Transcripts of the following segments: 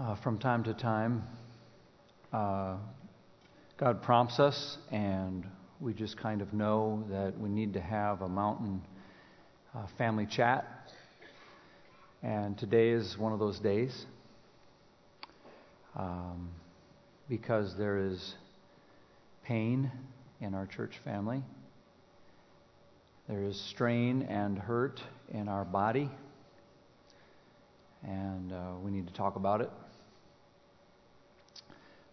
Uh, from time to time, uh, God prompts us, and we just kind of know that we need to have a mountain uh, family chat. And today is one of those days um, because there is pain in our church family, there is strain and hurt in our body, and uh, we need to talk about it.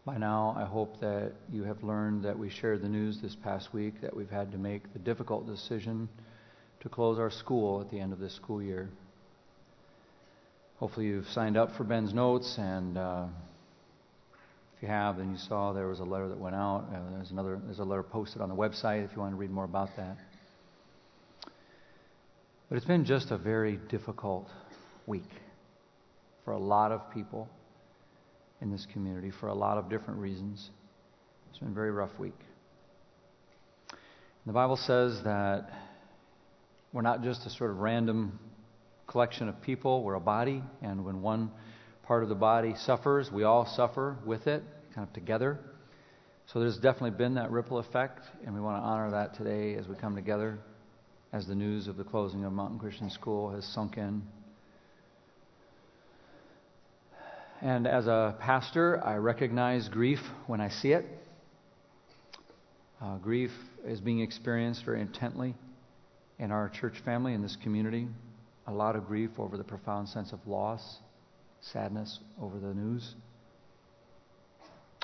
By now, I hope that you have learned that we shared the news this past week that we've had to make the difficult decision to close our school at the end of this school year. Hopefully, you've signed up for Ben's notes, and uh, if you have, then you saw there was a letter that went out. There's another. There's a letter posted on the website if you want to read more about that. But it's been just a very difficult week for a lot of people in this community for a lot of different reasons. It's been a very rough week. The Bible says that we're not just a sort of random collection of people, we're a body, and when one part of the body suffers, we all suffer with it, kind of together. So there's definitely been that ripple effect, and we want to honor that today as we come together as the news of the closing of Mountain Christian School has sunk in. And as a pastor, I recognize grief when I see it. Uh, grief is being experienced very intently in our church family, in this community. A lot of grief over the profound sense of loss, sadness over the news.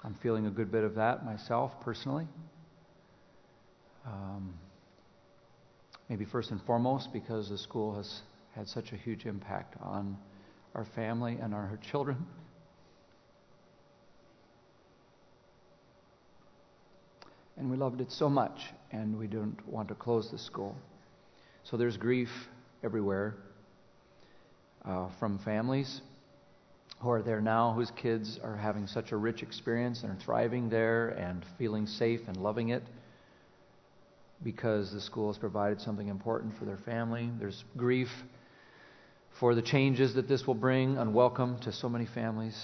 I'm feeling a good bit of that myself personally. Um, maybe first and foremost because the school has had such a huge impact on our family and on our children. And we loved it so much, and we didn't want to close the school. So there's grief everywhere uh, from families who are there now, whose kids are having such a rich experience and are thriving there and feeling safe and loving it because the school has provided something important for their family. There's grief for the changes that this will bring, unwelcome to so many families.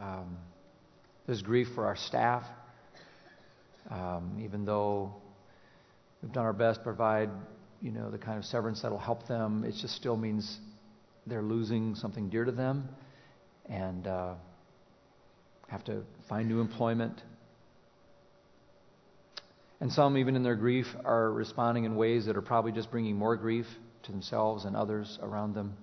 Um, there's grief for our staff um, even though we've done our best to provide, you know, the kind of severance that'll help them, it just still means they're losing something dear to them and uh, have to find new employment. And some, even in their grief, are responding in ways that are probably just bringing more grief to themselves and others around them.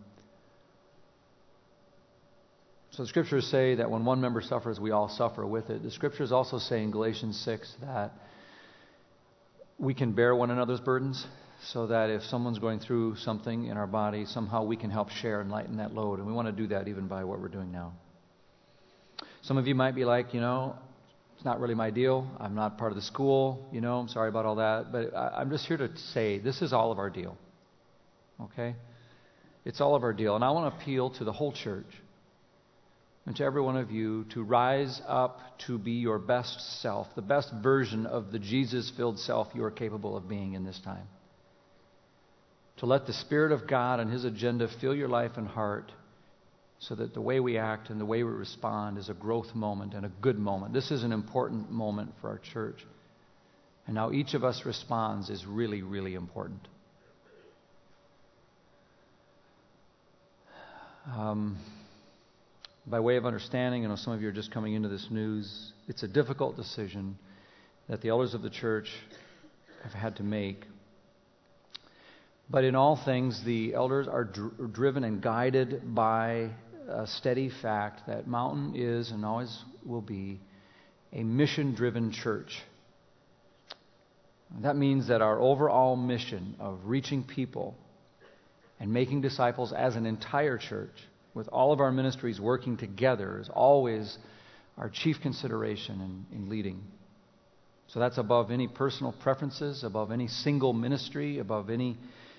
So the scriptures say that when one member suffers, we all suffer with it. The scriptures also say in Galatians 6 that we can bear one another's burdens so that if someone's going through something in our body, somehow we can help share and lighten that load. And we want to do that even by what we're doing now. Some of you might be like, you know, it's not really my deal. I'm not part of the school. You know, I'm sorry about all that. But I, am just here to say this is all of our deal. Okay? It's all of our deal. And I want to appeal to the whole church and to every one of you to rise up to be your best self, the best version of the Jesus filled self you are capable of being in this time. To let the Spirit of God and His agenda fill your life and heart so that the way we act and the way we respond is a growth moment and a good moment. This is an important moment for our church. And how each of us responds is really, really important. Um, by way of understanding, I know some of you are just coming into this news, it's a difficult decision that the elders of the church have had to make. But in all things, the elders are dr- driven and guided by a steady fact that Mountain is and always will be a mission driven church. That means that our overall mission of reaching people and making disciples as an entire church with all of our ministries working together is always our chief consideration in, in leading. So that's above any personal preferences, above any single ministry, above any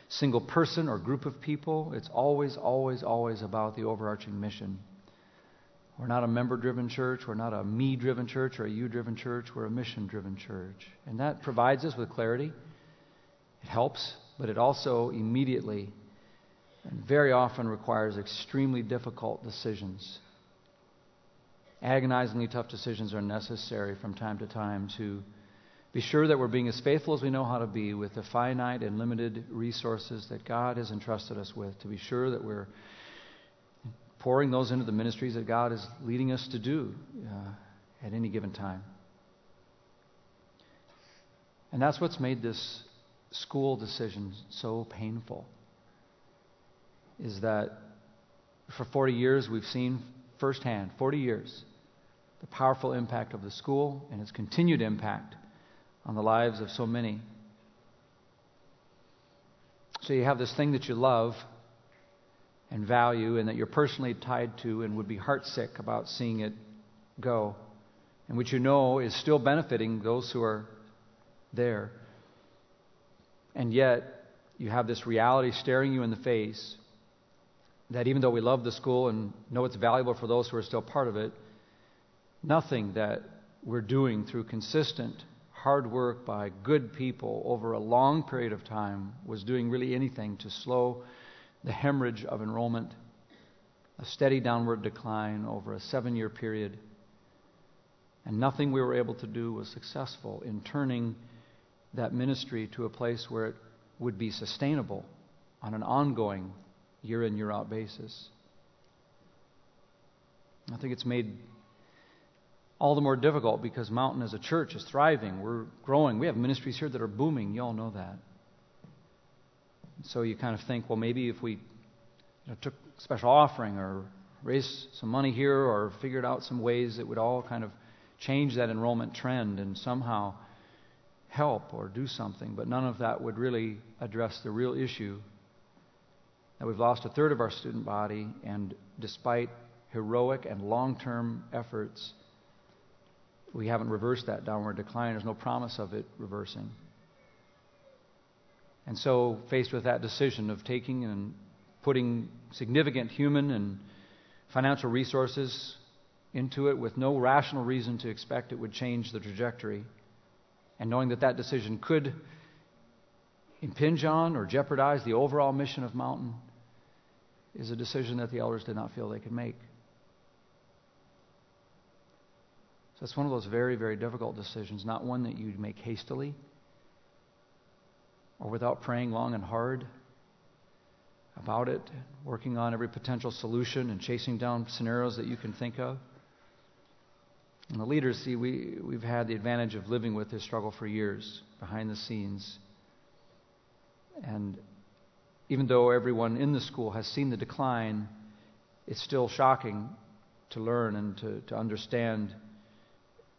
single person or group of people. It's always, always, always about the overarching mission. We're not a member driven church. We're not a me driven church or a you driven church. We're a mission driven church. And that provides us with clarity. It helps, but it also immediately and very often requires extremely difficult decisions. agonizingly tough decisions are necessary from time to time to be sure that we're being as faithful as we know how to be with the finite and limited resources that God has entrusted us with, to be sure that we're pouring those into the ministries that God is leading us to do uh, at any given time. And that's what's made this school decision so painful. Is that for 40 years we've seen firsthand, 40 years, the powerful impact of the school and its continued impact on the lives of so many. So you have this thing that you love and value and that you're personally tied to and would be heartsick about seeing it go, and which you know is still benefiting those who are there. And yet, you have this reality staring you in the face that even though we love the school and know it's valuable for those who are still part of it, nothing that we're doing through consistent hard work by good people over a long period of time was doing really anything to slow the hemorrhage of enrollment, a steady downward decline over a seven year period. And nothing we were able to do was successful in turning that ministry to a place where it would be sustainable on an ongoing year in, year out basis. I think it's made all the more difficult because Mountain as a church is thriving. We're growing. We have ministries here that are booming. You all know that. So you kind of think, well, maybe if we you know, took special offering or raised some money here or figured out some ways that would all kind of change that enrollment trend and somehow help or do something. But none of that would really address the real issue that we've lost a third of our student body, and despite heroic and long term efforts, we haven't reversed that downward decline. There's no promise of it reversing. And so, faced with that decision of taking and putting significant human and financial resources into it with no rational reason to expect it would change the trajectory, and knowing that that decision could impinge on or jeopardize the overall mission of Mountain, is a decision that the elders did not feel they could make. So it's one of those very, very difficult decisions, not one that you'd make hastily or without praying long and hard about it, working on every potential solution and chasing down scenarios that you can think of. And the leaders, see, we, we've had the advantage of living with this struggle for years behind the scenes. And even though everyone in the school has seen the decline, it's still shocking to learn and to, to understand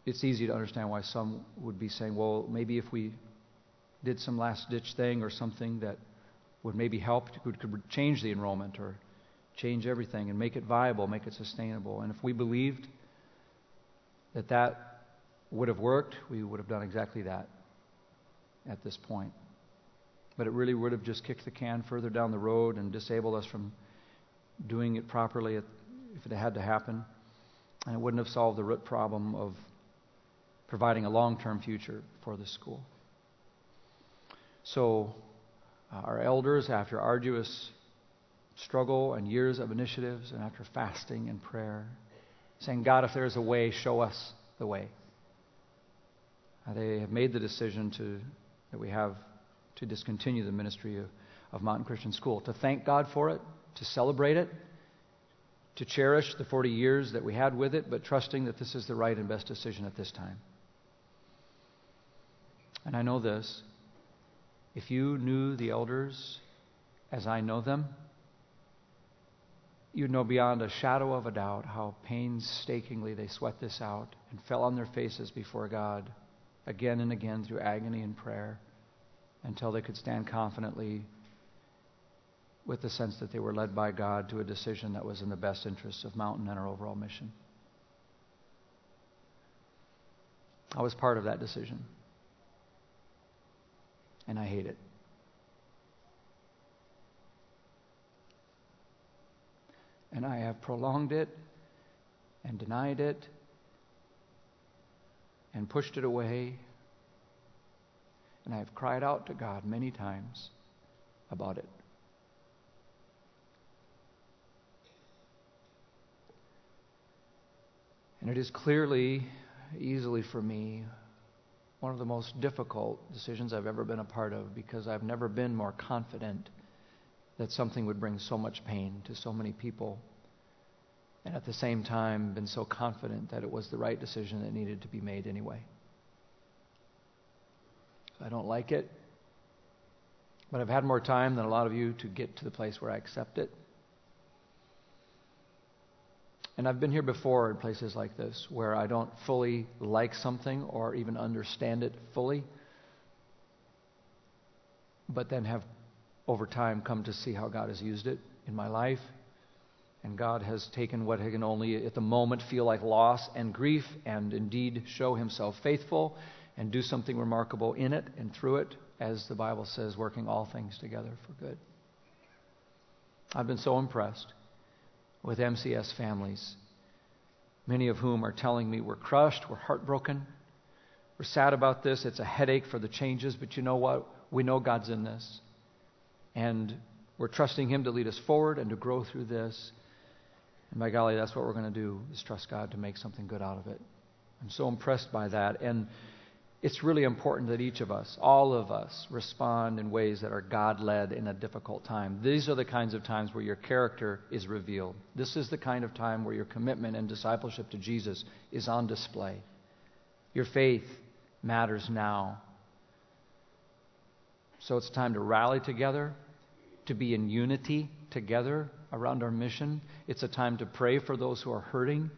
it's easy to understand why some would be saying, well, maybe if we did some last ditch thing or something that would maybe help, could, could change the enrollment or change everything and make it viable, make it sustainable. And if we believed that that would have worked, we would have done exactly that at this point. But it really would have just kicked the can further down the road and disabled us from doing it properly if it had to happen. And it wouldn't have solved the root problem of providing a long term future for the school. So, uh, our elders, after arduous struggle and years of initiatives, and after fasting and prayer, saying, God, if there's a way, show us the way. Uh, they have made the decision to, that we have to discontinue the ministry of, of Mountain Christian School, to thank God for it, to celebrate it, to cherish the 40 years that we had with it, but trusting that this is the right and best decision at this time. And I know this. If you knew the elders as I know them, you'd know beyond a shadow of a doubt how painstakingly they sweat this out and fell on their faces before God again and again through agony and prayer until they could stand confidently with the sense that they were led by God to a decision that was in the best interests of Mountain and our overall mission. I was part of that decision and I hate it. And I have prolonged it and denied it and pushed it away. And I have cried out to God many times about it. And it is clearly, easily for me, one of the most difficult decisions I've ever been a part of because I've never been more confident that something would bring so much pain to so many people. And at the same time, been so confident that it was the right decision that needed to be made anyway. I don't like it, but I've had more time than a lot of you to get to the place where I accept it. And I've been here before in places like this where I don't fully like something or even understand it fully, but then have over time come to see how God has used it in my life. And God has taken what can only at the moment feel like loss and grief and indeed show himself faithful and do something remarkable in it and through it, as the Bible says, working all things together for good. I've been so impressed with MCS families, many of whom are telling me we're crushed, we're heartbroken, we're sad about this, it's a headache for the changes, but you know what? We know God's in this. And we're trusting Him to lead us forward and to grow through this. And by golly, that's what we're going to do, is trust God to make something good out of it. I'm so impressed by that. And it's really important that each of us, all of us, respond in ways that are God led in a difficult time. These are the kinds of times where your character is revealed. This is the kind of time where your commitment and discipleship to Jesus is on display. Your faith matters now. So it's time to rally together, to be in unity together around our mission. It's a time to pray for those who are hurting,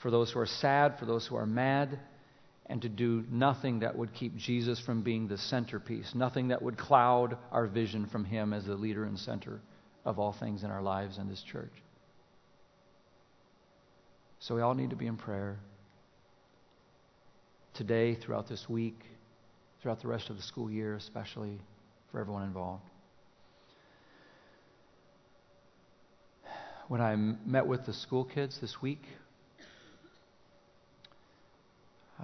for those who are sad, for those who are mad and to do nothing that would keep Jesus from being the centerpiece, nothing that would cloud our vision from Him as the leader and center of all things in our lives and this church. So we all need to be in prayer today, throughout this week, throughout the rest of the school year, especially for everyone involved. When I met with the school kids this week,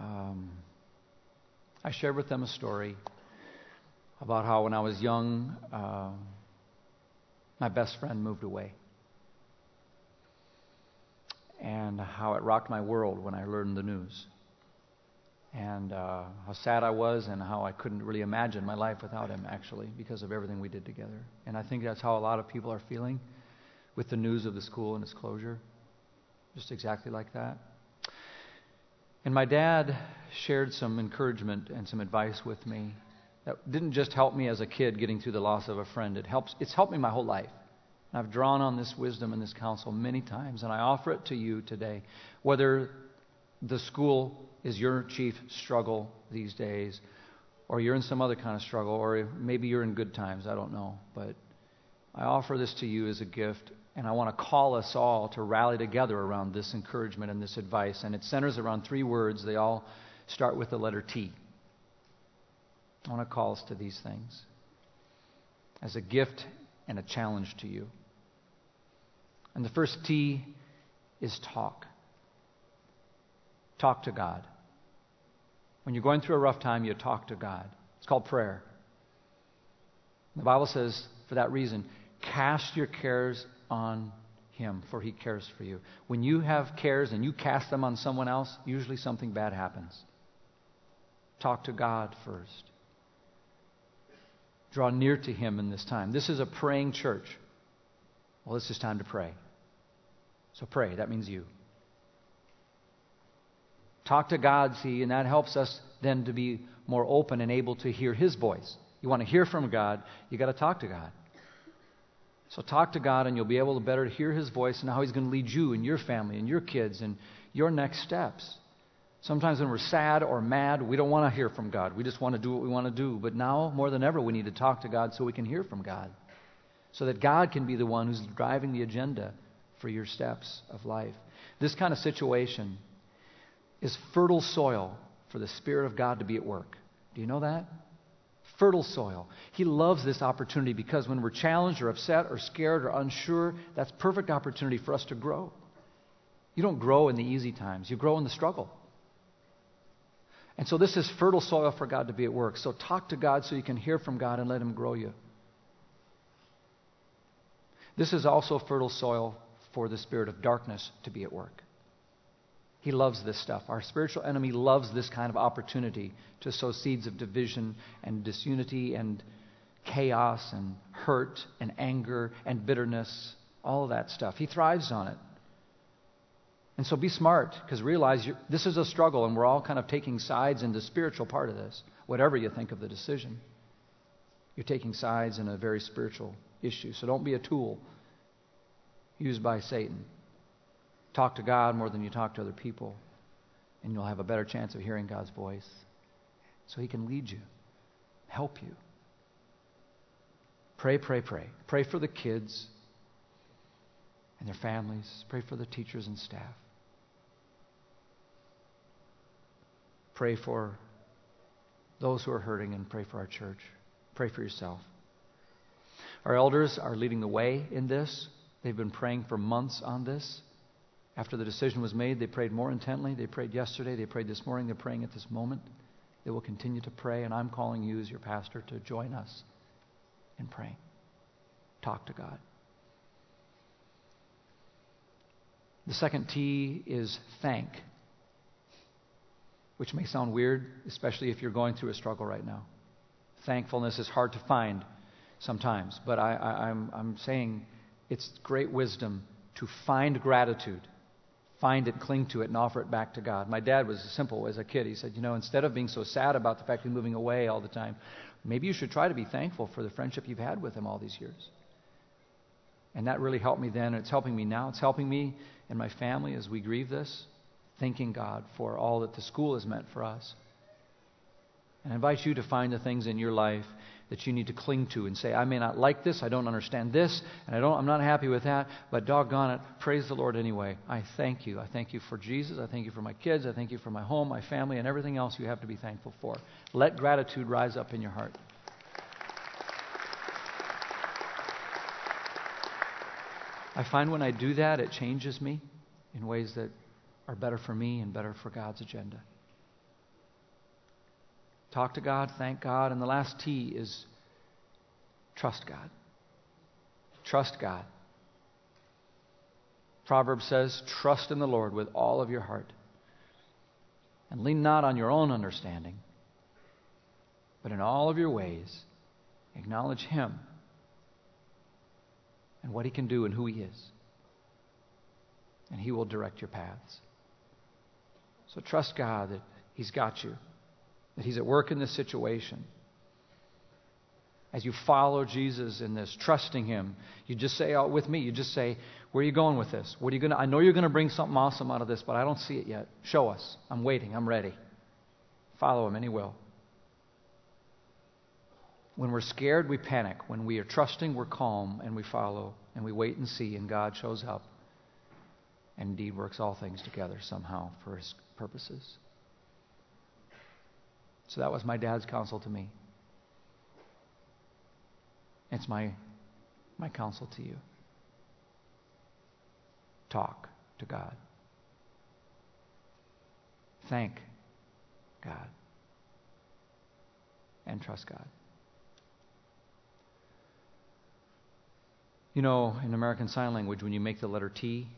um, I shared with them a story about how when I was young, uh, my best friend moved away. And how it rocked my world when I learned the news. And uh, how sad I was, and how I couldn't really imagine my life without him, actually, because of everything we did together. And I think that's how a lot of people are feeling with the news of the school and its closure. Just exactly like that. And my dad shared some encouragement and some advice with me that didn't just help me as a kid getting through the loss of a friend. It helps, it's helped me my whole life. I've drawn on this wisdom and this counsel many times, and I offer it to you today. Whether the school is your chief struggle these days, or you're in some other kind of struggle, or maybe you're in good times, I don't know. But I offer this to you as a gift and I want to call us all to rally together around this encouragement and this advice. And it centers around three words. They all start with the letter T. I want to call us to these things as a gift and a challenge to you. And the first T is talk. Talk to God. When you're going through a rough time, you talk to God. It's called prayer. The Bible says, for that reason, cast your cares on him, for he cares for you. When you have cares and you cast them on someone else, usually something bad happens. Talk to God first. Draw near to him in this time. This is a praying church. Well, this is time to pray. So pray. That means you. Talk to God, see, and that helps us then to be more open and able to hear his voice. You want to hear from God, you got to talk to God. So talk to God, and you'll be able to better hear His voice and how He's going to lead you and your family and your kids and your next steps. Sometimes when we're sad or mad, we don't want to hear from God. We just want to do what we want to do. But now, more than ever, we need to talk to God so we can hear from God. So that God can be the one who's driving the agenda for your steps of life. This kind of situation is fertile soil for the Spirit of God to be at work. Do you know that? Fertile soil. He loves this opportunity because when we're challenged or upset or scared or unsure, that's perfect opportunity for us to grow. You don't grow in the easy times, you grow in the struggle. And so this is fertile soil for God to be at work. So talk to God so you can hear from God and let Him grow you. This is also fertile soil for the spirit of darkness to be at work. He loves this stuff. Our spiritual enemy loves this kind of opportunity to sow seeds of division and disunity and chaos and hurt and anger and bitterness, all of that stuff. He thrives on it. And so be smart because realize this is a struggle and we're all kind of taking sides in the spiritual part of this, whatever you think of the decision. You're taking sides in a very spiritual issue. So don't be a tool used by Satan. Talk to God more than you talk to other people, and you'll have a better chance of hearing God's voice so He can lead you, help you. Pray, pray, pray. Pray for the kids and their families. Pray for the teachers and staff. Pray for those who are hurting and pray for our church. Pray for yourself. Our elders are leading the way in this. They've been praying for months on this. After the decision was made, they prayed more intently. They prayed yesterday. They prayed this morning. They're praying at this moment. They will continue to pray, and I'm calling you as your pastor to join us in praying. Talk to God. The second T is thank, which may sound weird, especially if you're going through a struggle right now. Thankfulness is hard to find sometimes, but I, am saying it's great wisdom to find gratitude find it, cling to it, and offer it back to God. My dad was simple as a kid. He said, You know, instead of being so sad about the fact he's moving away all the time, maybe you should try to be thankful for the friendship you've had with him all these years. And that really helped me then, and it's helping me now. It's helping me and my family as we grieve this, thanking God for all that the school has meant for us. And I invite you to find the things in your life that you need to cling to and say, I may not like this, I don't understand this, and I don't, I'm not happy with that, but doggone it, praise the Lord anyway. I thank you. I thank you for Jesus. I thank you for my kids. I thank you for my home, my family, and everything else you have to be thankful for. Let gratitude rise up in your heart. I find when I do that, it changes me in ways that are better for me and better for God's agenda. Talk to God, thank God. And the last T is trust God. Trust God. Proverbs says, Trust in the Lord with all of your heart. And lean not on your own understanding, but in all of your ways, acknowledge Him and what He can do and who He is. And He will direct your paths. So trust God that He's got you that He's at work in this situation. As you follow Jesus in this, trusting Him, you just say out with me, you just say, Where are you going with this? What are you gonna I know you're gonna bring something awesome out of this, but I don't see it yet. Show us. I'm waiting, I'm ready. Follow him, and he will. When we're scared, we panic. When we are trusting, we're calm and we follow and we wait and see, and God shows up and indeed works all things together somehow for his purposes. So that was my dad's counsel to me. It's my, my counsel to you. Talk to God. Thank God. And trust God. You know, in American Sign Language, when you make the letter T,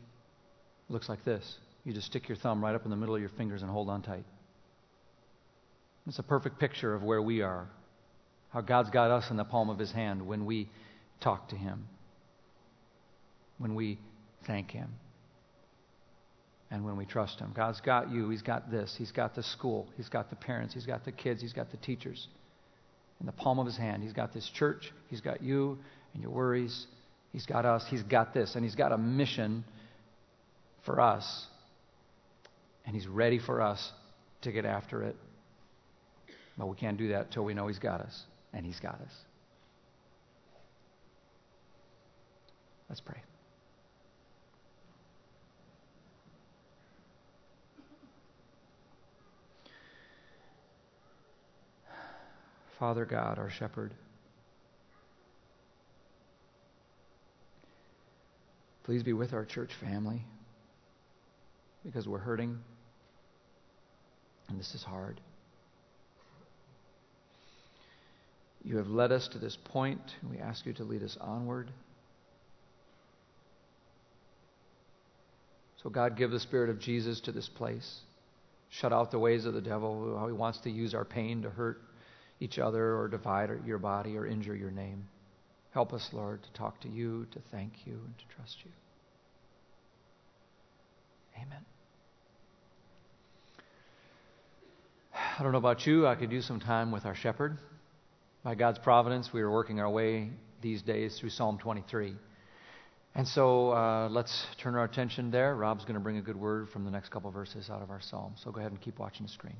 it looks like this. You just stick your thumb right up in the middle of your fingers and hold on tight. It's a perfect picture of where we are, how God's got us in the palm of His hand when we talk to Him, when we thank Him, and when we trust Him. God's got you. He's got this. He's got the school. He's got the parents. He's got the kids. He's got the teachers in the palm of His hand. He's got this church. He's got you and your worries. He's got us. He's got this. And He's got a mission for us. And He's ready for us to get after it. But we can't do that until we know He's got us, and He's got us. Let's pray. Father God, our shepherd, please be with our church family because we're hurting and this is hard. You have led us to this point, and we ask you to lead us onward. So, God, give the Spirit of Jesus to this place. Shut out the ways of the devil, how he wants to use our pain to hurt each other or divide your body or injure your name. Help us, Lord, to talk to you, to thank you, and to trust you. Amen. I don't know about you, I could use some time with our shepherd. By God's providence, we are working our way these days through Psalm 23. And so uh, let's turn our attention there. Rob's going to bring a good word from the next couple verses out of our psalm. So go ahead and keep watching the screen.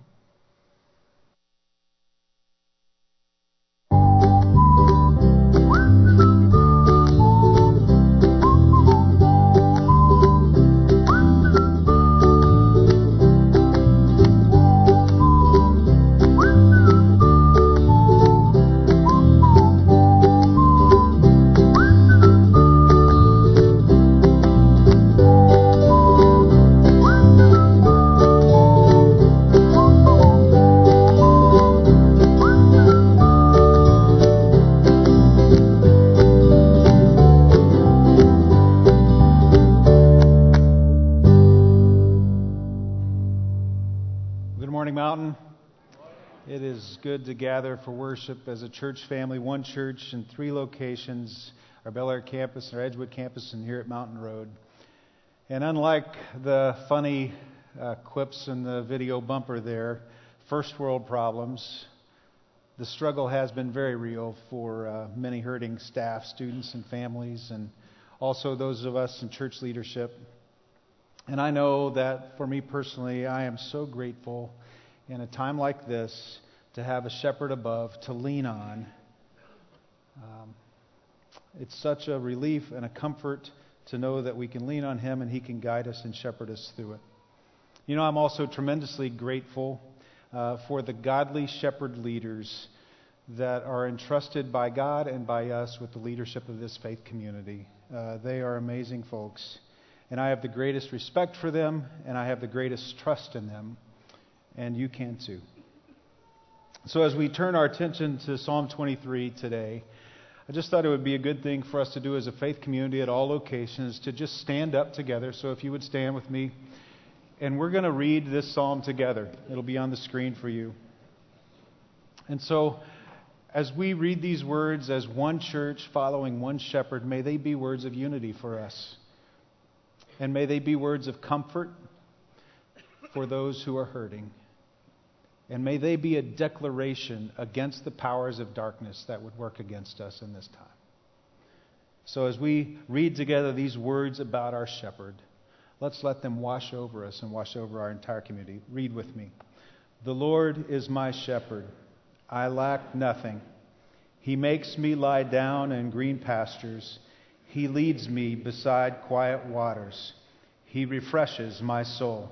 Gather for worship as a church family, one church in three locations our Bel Air campus, our Edgewood campus, and here at Mountain Road. And unlike the funny uh, quips in the video bumper there, first world problems, the struggle has been very real for uh, many hurting staff, students, and families, and also those of us in church leadership. And I know that for me personally, I am so grateful in a time like this to have a shepherd above to lean on. Um, it's such a relief and a comfort to know that we can lean on Him and He can guide us and shepherd us through it. You know, I'm also tremendously grateful uh, for the godly shepherd leaders that are entrusted by God and by us with the leadership of this faith community. Uh, they are amazing folks. And I have the greatest respect for them, and I have the greatest trust in them. And you can too. So, as we turn our attention to Psalm 23 today, I just thought it would be a good thing for us to do as a faith community at all locations to just stand up together. So, if you would stand with me, and we're going to read this psalm together. It'll be on the screen for you. And so, as we read these words as one church following one shepherd, may they be words of unity for us. And may they be words of comfort for those who are hurting. And may they be a declaration against the powers of darkness that would work against us in this time. So, as we read together these words about our shepherd, let's let them wash over us and wash over our entire community. Read with me. The Lord is my shepherd. I lack nothing. He makes me lie down in green pastures. He leads me beside quiet waters. He refreshes my soul.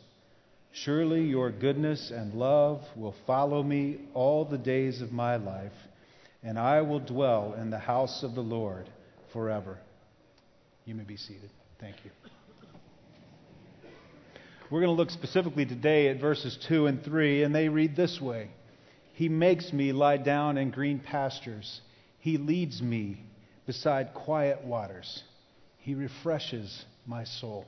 Surely your goodness and love will follow me all the days of my life, and I will dwell in the house of the Lord forever. You may be seated. Thank you. We're going to look specifically today at verses 2 and 3, and they read this way He makes me lie down in green pastures, He leads me beside quiet waters, He refreshes my soul.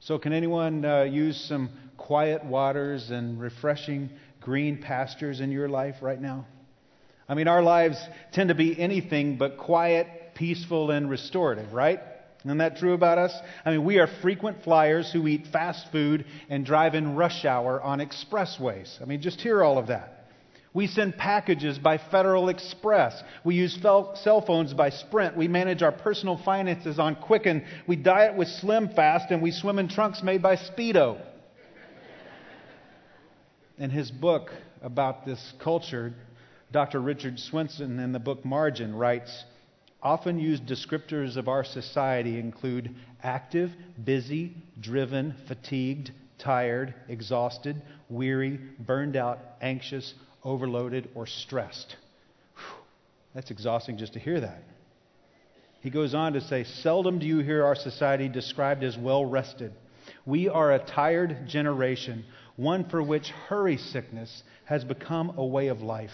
So, can anyone uh, use some quiet waters and refreshing green pastures in your life right now? I mean, our lives tend to be anything but quiet, peaceful, and restorative, right? Isn't that true about us? I mean, we are frequent flyers who eat fast food and drive in rush hour on expressways. I mean, just hear all of that. We send packages by Federal Express. We use cell phones by Sprint. We manage our personal finances on Quicken. We diet with Slim Fast, and we swim in trunks made by Speedo. In his book about this culture, Dr. Richard Swenson, in the book Margin, writes Often used descriptors of our society include active, busy, driven, fatigued, tired, exhausted, weary, burned out, anxious, overloaded, or stressed. Whew, that's exhausting just to hear that. He goes on to say, Seldom do you hear our society described as well rested. We are a tired generation, one for which hurry sickness has become a way of life.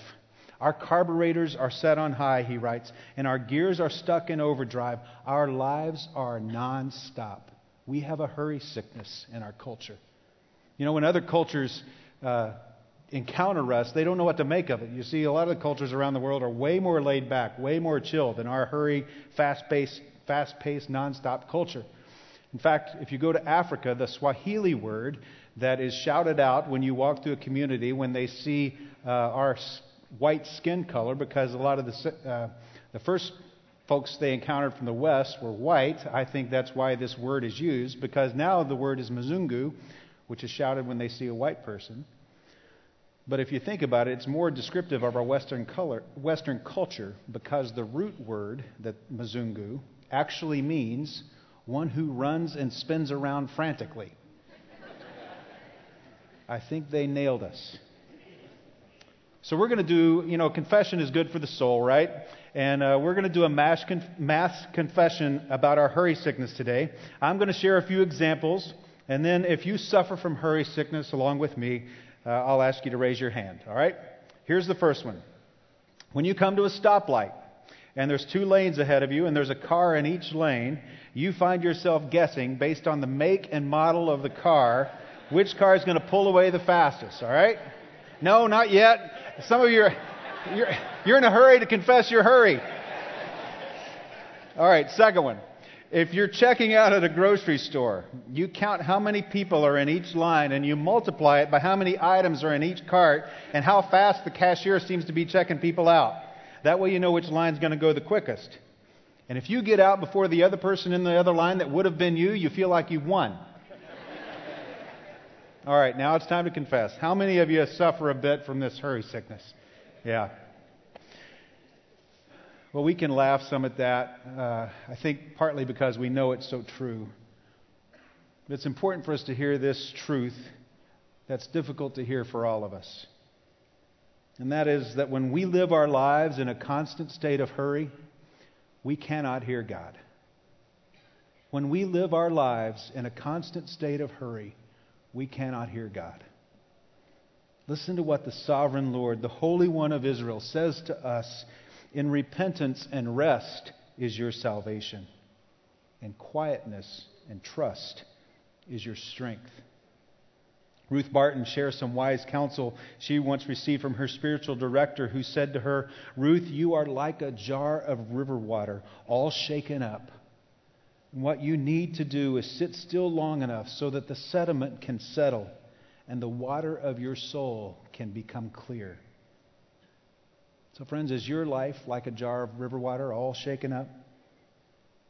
Our carburetors are set on high, he writes, and our gears are stuck in overdrive. Our lives are nonstop. We have a hurry sickness in our culture. You know, when other cultures uh, encounter us, they don't know what to make of it. You see, a lot of the cultures around the world are way more laid back, way more chill than our hurry, fast-paced, fast-paced, nonstop culture. In fact, if you go to Africa, the Swahili word that is shouted out when you walk through a community when they see uh, our white skin color, because a lot of the, uh, the first folks they encountered from the West were white. I think that's why this word is used, because now the word is Mzungu, which is shouted when they see a white person. But if you think about it, it's more descriptive of our Western, color, Western culture because the root word, that Mzungu, actually means one who runs and spins around frantically. I think they nailed us. So we're going to do, you know, confession is good for the soul, right? And uh, we're going to do a mass, conf- mass confession about our hurry sickness today. I'm going to share a few examples, and then if you suffer from hurry sickness along with me, uh, I'll ask you to raise your hand, all right? Here's the first one. When you come to a stoplight, and there's two lanes ahead of you, and there's a car in each lane, you find yourself guessing, based on the make and model of the car, which car is going to pull away the fastest, all right? No, not yet. Some of you are, you're, you're in a hurry to confess your hurry. All right, second one. If you're checking out at a grocery store, you count how many people are in each line and you multiply it by how many items are in each cart and how fast the cashier seems to be checking people out. That way you know which line's going to go the quickest. And if you get out before the other person in the other line that would have been you, you feel like you've won. All right, now it's time to confess. How many of you suffer a bit from this hurry sickness? Yeah. Well, we can laugh some at that. Uh, I think partly because we know it's so true. But it's important for us to hear this truth that's difficult to hear for all of us. And that is that when we live our lives in a constant state of hurry, we cannot hear God. When we live our lives in a constant state of hurry, we cannot hear God. Listen to what the sovereign Lord, the Holy One of Israel, says to us in repentance and rest is your salvation, and quietness and trust is your strength. Ruth Barton shares some wise counsel she once received from her spiritual director, who said to her, Ruth, you are like a jar of river water, all shaken up. What you need to do is sit still long enough so that the sediment can settle and the water of your soul can become clear. So, friends, is your life like a jar of river water, all shaken up?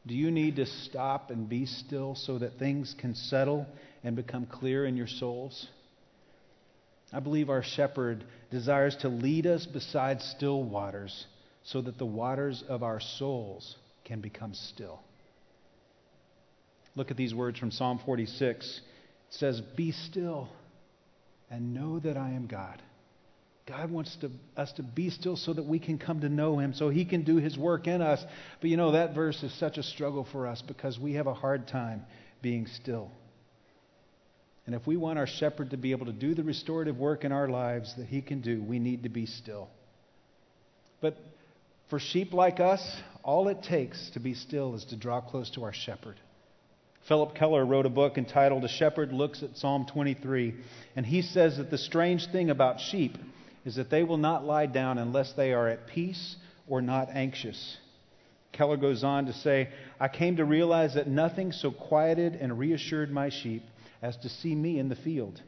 Do you need to stop and be still so that things can settle and become clear in your souls? I believe our shepherd desires to lead us beside still waters so that the waters of our souls can become still. Look at these words from Psalm 46. It says, Be still and know that I am God. God wants to, us to be still so that we can come to know Him, so He can do His work in us. But you know, that verse is such a struggle for us because we have a hard time being still. And if we want our shepherd to be able to do the restorative work in our lives that He can do, we need to be still. But for sheep like us, all it takes to be still is to draw close to our shepherd. Phillip Keller wrote a book entitled A Shepherd Looks at Psalm 23, and he says that the strange thing about sheep is that they will not lie down unless they are at peace or not anxious. Keller goes on to say, I came to realize that nothing so quieted and reassured my sheep as to see me in the field.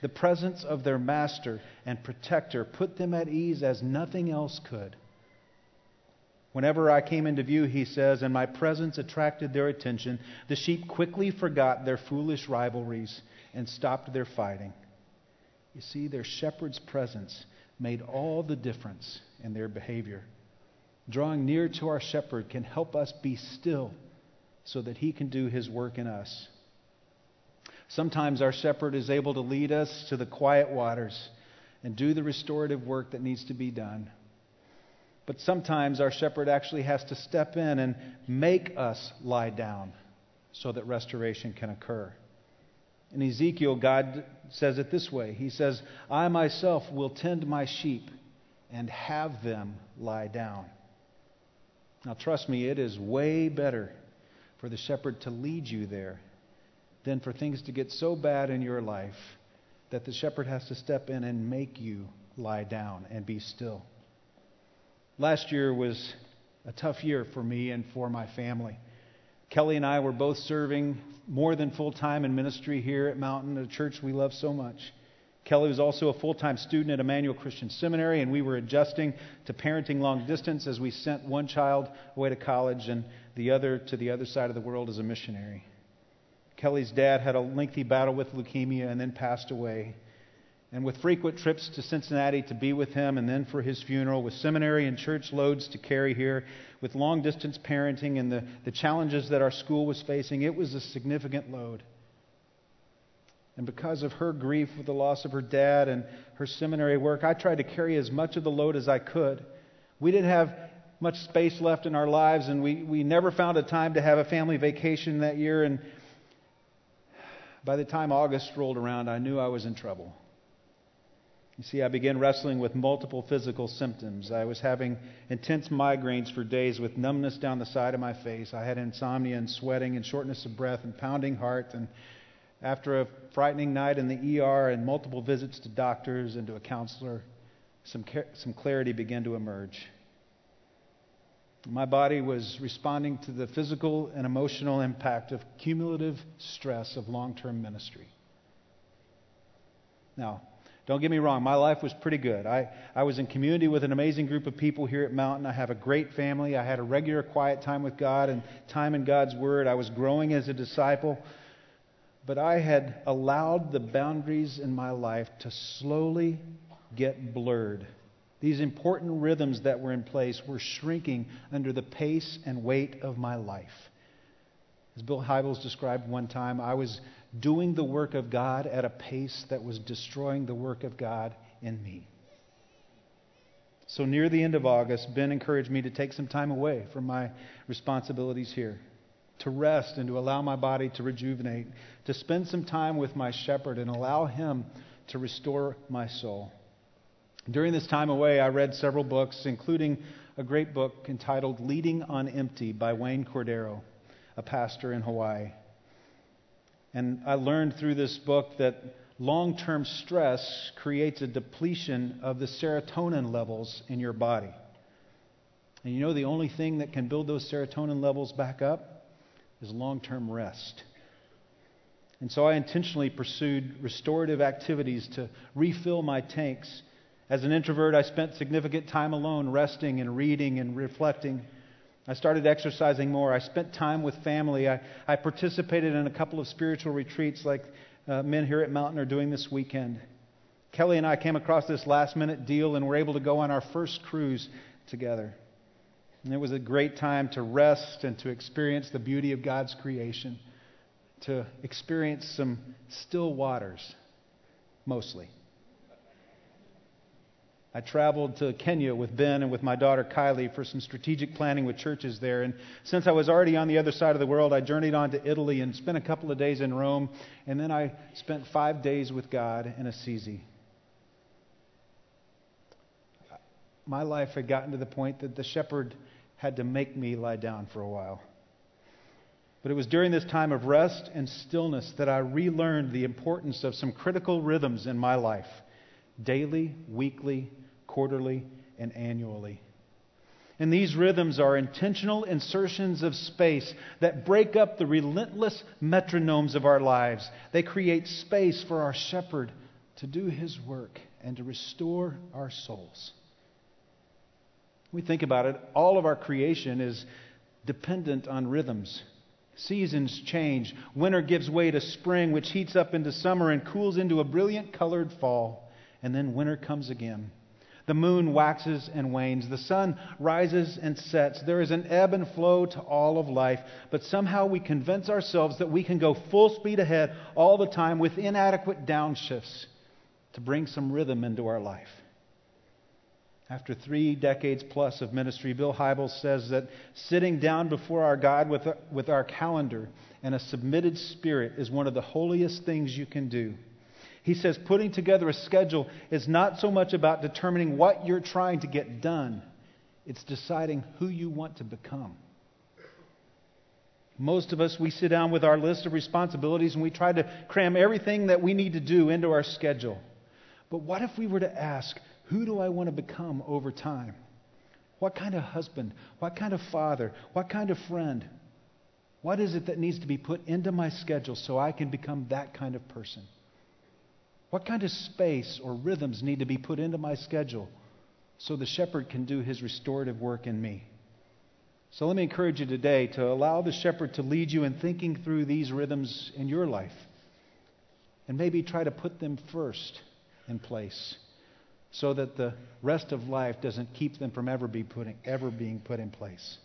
The presence of their master and protector put them at ease as nothing else could. Whenever I came into view, he says, and my presence attracted their attention, the sheep quickly forgot their foolish rivalries and stopped their fighting. You see, their shepherd's presence made all the difference in their behavior. Drawing near to our shepherd can help us be still so that he can do his work in us. Sometimes our shepherd is able to lead us to the quiet waters and do the restorative work that needs to be done. But sometimes our shepherd actually has to step in and make us lie down so that restoration can occur. In Ezekiel, God says it this way He says, I myself will tend my sheep and have them lie down. Now, trust me, it is way better for the shepherd to lead you there than for things to get so bad in your life that the shepherd has to step in and make you lie down and be still. Last year was a tough year for me and for my family. Kelly and I were both serving more than full time in ministry here at Mountain, a church we love so much. Kelly was also a full time student at Emmanuel Christian Seminary, and we were adjusting to parenting long distance as we sent one child away to college and the other to the other side of the world as a missionary. Kelly's dad had a lengthy battle with leukemia and then passed away. And with frequent trips to Cincinnati to be with him and then for his funeral, with seminary and church loads to carry here, with long distance parenting and the, the challenges that our school was facing, it was a significant load. And because of her grief with the loss of her dad and her seminary work, I tried to carry as much of the load as I could. We didn't have much space left in our lives, and we, we never found a time to have a family vacation that year. And by the time August rolled around, I knew I was in trouble. You see, I began wrestling with multiple physical symptoms. I was having intense migraines for days with numbness down the side of my face. I had insomnia and sweating and shortness of breath and pounding heart. And after a frightening night in the ER and multiple visits to doctors and to a counselor, some, some clarity began to emerge. My body was responding to the physical and emotional impact of cumulative stress of long term ministry. Now, don't get me wrong, my life was pretty good. I, I was in community with an amazing group of people here at Mountain. I have a great family. I had a regular quiet time with God and time in God's Word. I was growing as a disciple. But I had allowed the boundaries in my life to slowly get blurred these important rhythms that were in place were shrinking under the pace and weight of my life. As Bill Hybels described one time, I was doing the work of God at a pace that was destroying the work of God in me. So, near the end of August, Ben encouraged me to take some time away from my responsibilities here, to rest and to allow my body to rejuvenate, to spend some time with my shepherd and allow him to restore my soul. During this time away, I read several books, including a great book entitled Leading on Empty by Wayne Cordeiro, a pastor in Hawaii. And I learned through this book that long term stress creates a depletion of the serotonin levels in your body. And you know the only thing that can build those serotonin levels back up is long term rest. And so I intentionally pursued restorative activities to refill my tanks as an introvert, I spent significant time alone, resting and reading and reflecting. I started exercising more. I spent time with family. I, I participated in a couple of spiritual retreats like uh, men here at Mountain are doing this weekend. Kelly and I came across this last minute deal and were able to go on our first cruise together. And it was a great time to rest and to experience the beauty of God's creation, to experience some still waters, mostly. I traveled to Kenya with Ben and with my daughter Kylie for some strategic planning with churches there. And since I was already on the other side of the world, I journeyed on to Italy and spent a couple of days in Rome. And then I spent five days with God in Assisi. My life had gotten to the point that the shepherd had to make me lie down for a while. But it was during this time of rest and stillness that I relearned the importance of some critical rhythms in my life daily, weekly, quarterly, and annually. And these rhythms are intentional insertions of space that break up the relentless metronomes of our lives. They create space for our shepherd to do his work and to restore our souls. We think about it, all of our creation is dependent on rhythms. Seasons change. Winter gives way to spring, which heats up into summer and cools into a brilliant colored fall. And then winter comes again. The moon waxes and wanes. The sun rises and sets. There is an ebb and flow to all of life, but somehow we convince ourselves that we can go full speed ahead all the time with inadequate downshifts to bring some rhythm into our life. After three decades plus of ministry, Bill Hybels says that sitting down before our God with, with our calendar and a submitted spirit is one of the holiest things you can do. He says putting together a schedule is not so much about determining what you're trying to get done, it's deciding who you want to become. Most of us, we sit down with our list of responsibilities and we try to cram everything that we need to do into our schedule. But what if we were to ask, who do I want to become over time? What kind of husband? What kind of father? What kind of friend? What is it that needs to be put into my schedule so I can become that kind of person? What kind of space or rhythms need to be put into my schedule so the shepherd can do his restorative work in me? So let me encourage you today to allow the shepherd to lead you in thinking through these rhythms in your life and maybe try to put them first in place so that the rest of life doesn't keep them from ever, be ever being put in place.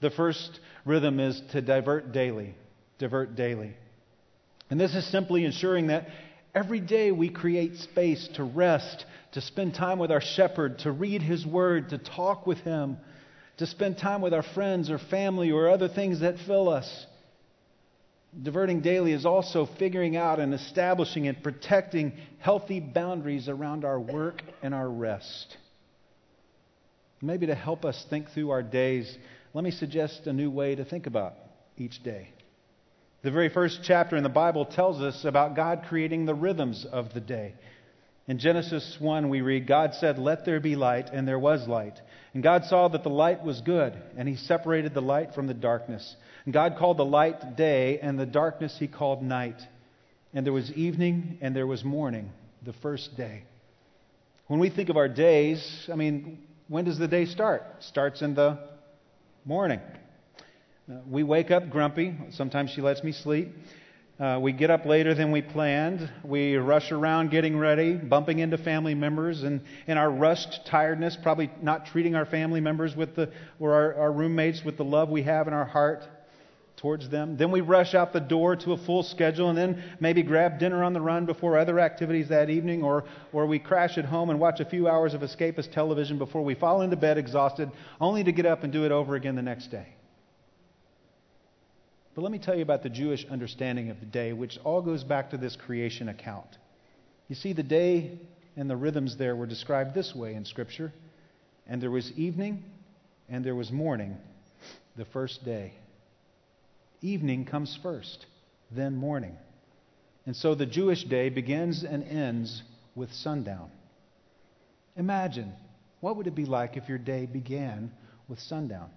The first rhythm is to divert daily. Divert daily. And this is simply ensuring that Every day we create space to rest, to spend time with our shepherd, to read his word, to talk with him, to spend time with our friends or family or other things that fill us. Diverting daily is also figuring out and establishing and protecting healthy boundaries around our work and our rest. Maybe to help us think through our days, let me suggest a new way to think about each day. The very first chapter in the Bible tells us about God creating the rhythms of the day. In Genesis 1, we read, God said, Let there be light, and there was light. And God saw that the light was good, and he separated the light from the darkness. And God called the light day, and the darkness he called night. And there was evening, and there was morning, the first day. When we think of our days, I mean, when does the day start? It starts in the morning. Uh, we wake up grumpy. Sometimes she lets me sleep. Uh, we get up later than we planned. We rush around getting ready, bumping into family members, and in our rushed tiredness, probably not treating our family members with the, or our, our roommates with the love we have in our heart towards them. Then we rush out the door to a full schedule and then maybe grab dinner on the run before other activities that evening, or, or we crash at home and watch a few hours of escapist television before we fall into bed exhausted, only to get up and do it over again the next day. But let me tell you about the Jewish understanding of the day, which all goes back to this creation account. You see, the day and the rhythms there were described this way in Scripture. And there was evening and there was morning, the first day. Evening comes first, then morning. And so the Jewish day begins and ends with sundown. Imagine, what would it be like if your day began with sundown?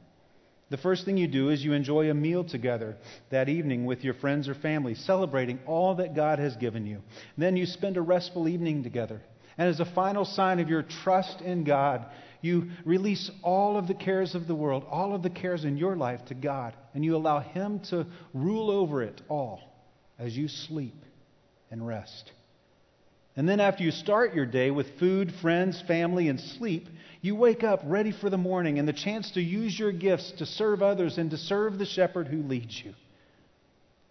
The first thing you do is you enjoy a meal together that evening with your friends or family, celebrating all that God has given you. then you spend a restful evening together. And as a final sign of your trust in God, you release all of the cares of the world, all of the cares in your life to God, and you allow Him to rule over it all as you sleep and rest. And then after you start your day with food, friends, family, and sleep, you wake up ready for the morning and the chance to use your gifts to serve others and to serve the shepherd who leads you.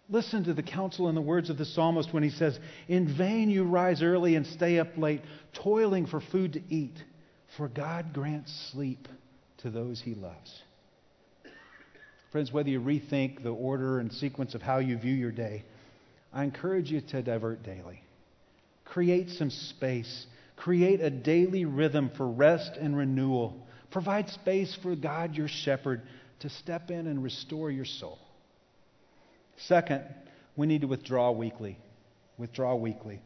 Listen to the counsel and the words of the psalmist when he says, In vain you rise early and stay up late, toiling for food to eat, for God grants sleep to those he loves. Friends, whether you rethink the order and sequence of how you view your day, I encourage you to divert daily. Create some space Create a daily rhythm for rest and renewal. Provide space for God, your shepherd, to step in and restore your soul. Second, we need to withdraw weekly. Withdraw weekly.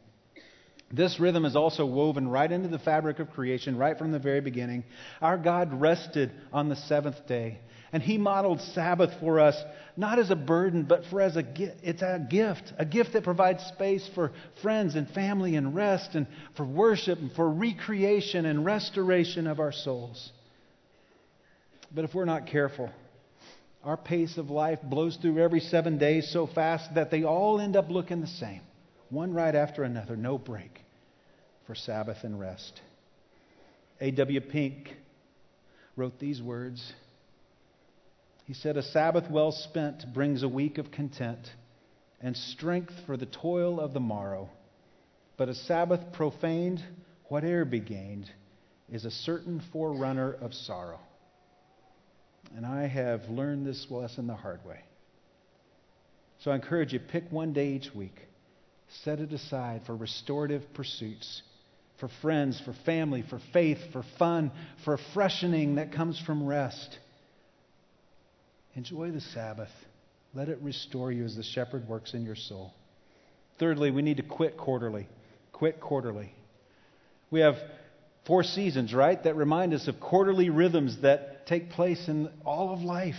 This rhythm is also woven right into the fabric of creation, right from the very beginning. Our God rested on the seventh day. And he modeled Sabbath for us, not as a burden, but for as a gift. It's a gift, a gift that provides space for friends and family and rest and for worship and for recreation and restoration of our souls. But if we're not careful, our pace of life blows through every seven days so fast that they all end up looking the same, one right after another, no break for Sabbath and rest. A.W. Pink wrote these words. He said, A Sabbath well spent brings a week of content and strength for the toil of the morrow. But a Sabbath profaned, whate'er be gained, is a certain forerunner of sorrow. And I have learned this lesson the hard way. So I encourage you pick one day each week, set it aside for restorative pursuits, for friends, for family, for faith, for fun, for freshening that comes from rest. Enjoy the Sabbath. Let it restore you as the shepherd works in your soul. Thirdly, we need to quit quarterly. Quit quarterly. We have four seasons, right, that remind us of quarterly rhythms that take place in all of life.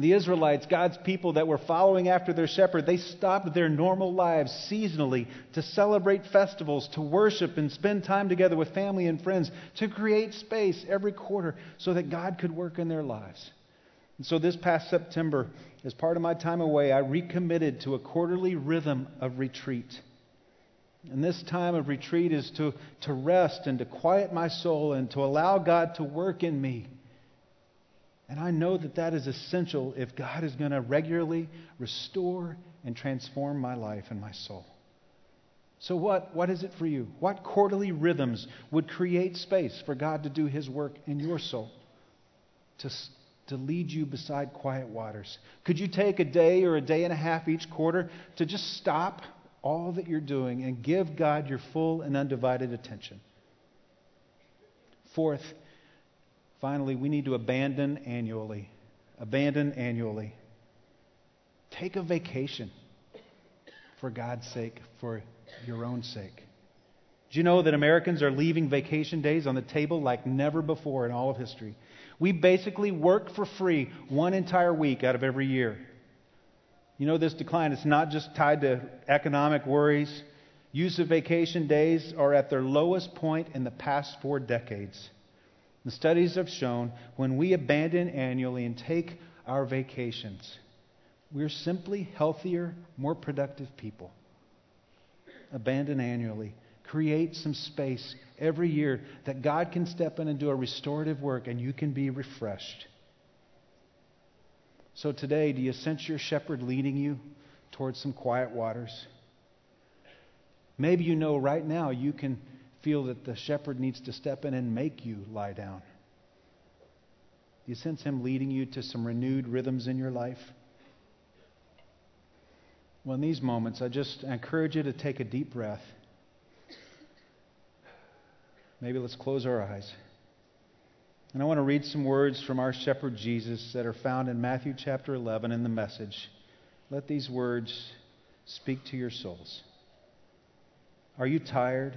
The Israelites, God's people that were following after their shepherd, they stopped their normal lives seasonally to celebrate festivals, to worship and spend time together with family and friends, to create space every quarter so that God could work in their lives. And so this past September, as part of my time away, I recommitted to a quarterly rhythm of retreat. And this time of retreat is to, to rest and to quiet my soul and to allow God to work in me. And I know that that is essential if God is going to regularly restore and transform my life and my soul. So, what, what is it for you? What quarterly rhythms would create space for God to do His work in your soul? To, to lead you beside quiet waters? Could you take a day or a day and a half each quarter to just stop all that you're doing and give God your full and undivided attention? Fourth, finally, we need to abandon annually. Abandon annually. Take a vacation for God's sake, for your own sake. Do you know that Americans are leaving vacation days on the table like never before in all of history? We basically work for free one entire week out of every year. You know, this decline is not just tied to economic worries. Use of vacation days are at their lowest point in the past four decades. The studies have shown when we abandon annually and take our vacations, we're simply healthier, more productive people. Abandon annually. Create some space every year that God can step in and do a restorative work and you can be refreshed. So today, do you sense your shepherd leading you towards some quiet waters? Maybe you know right now you can feel that the shepherd needs to step in and make you lie down. Do you sense him leading you to some renewed rhythms in your life? Well, in these moments, I just encourage you to take a deep breath. Maybe let's close our eyes. And I want to read some words from our shepherd Jesus that are found in Matthew chapter 11 in the message. Let these words speak to your souls. Are you tired,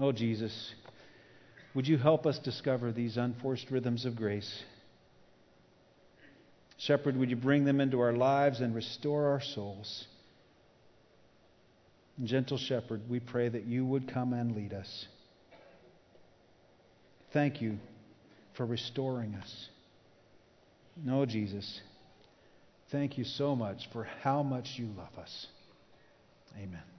Oh, Jesus, would you help us discover these unforced rhythms of grace? Shepherd, would you bring them into our lives and restore our souls? Gentle Shepherd, we pray that you would come and lead us. Thank you for restoring us. No, Jesus, thank you so much for how much you love us. Amen.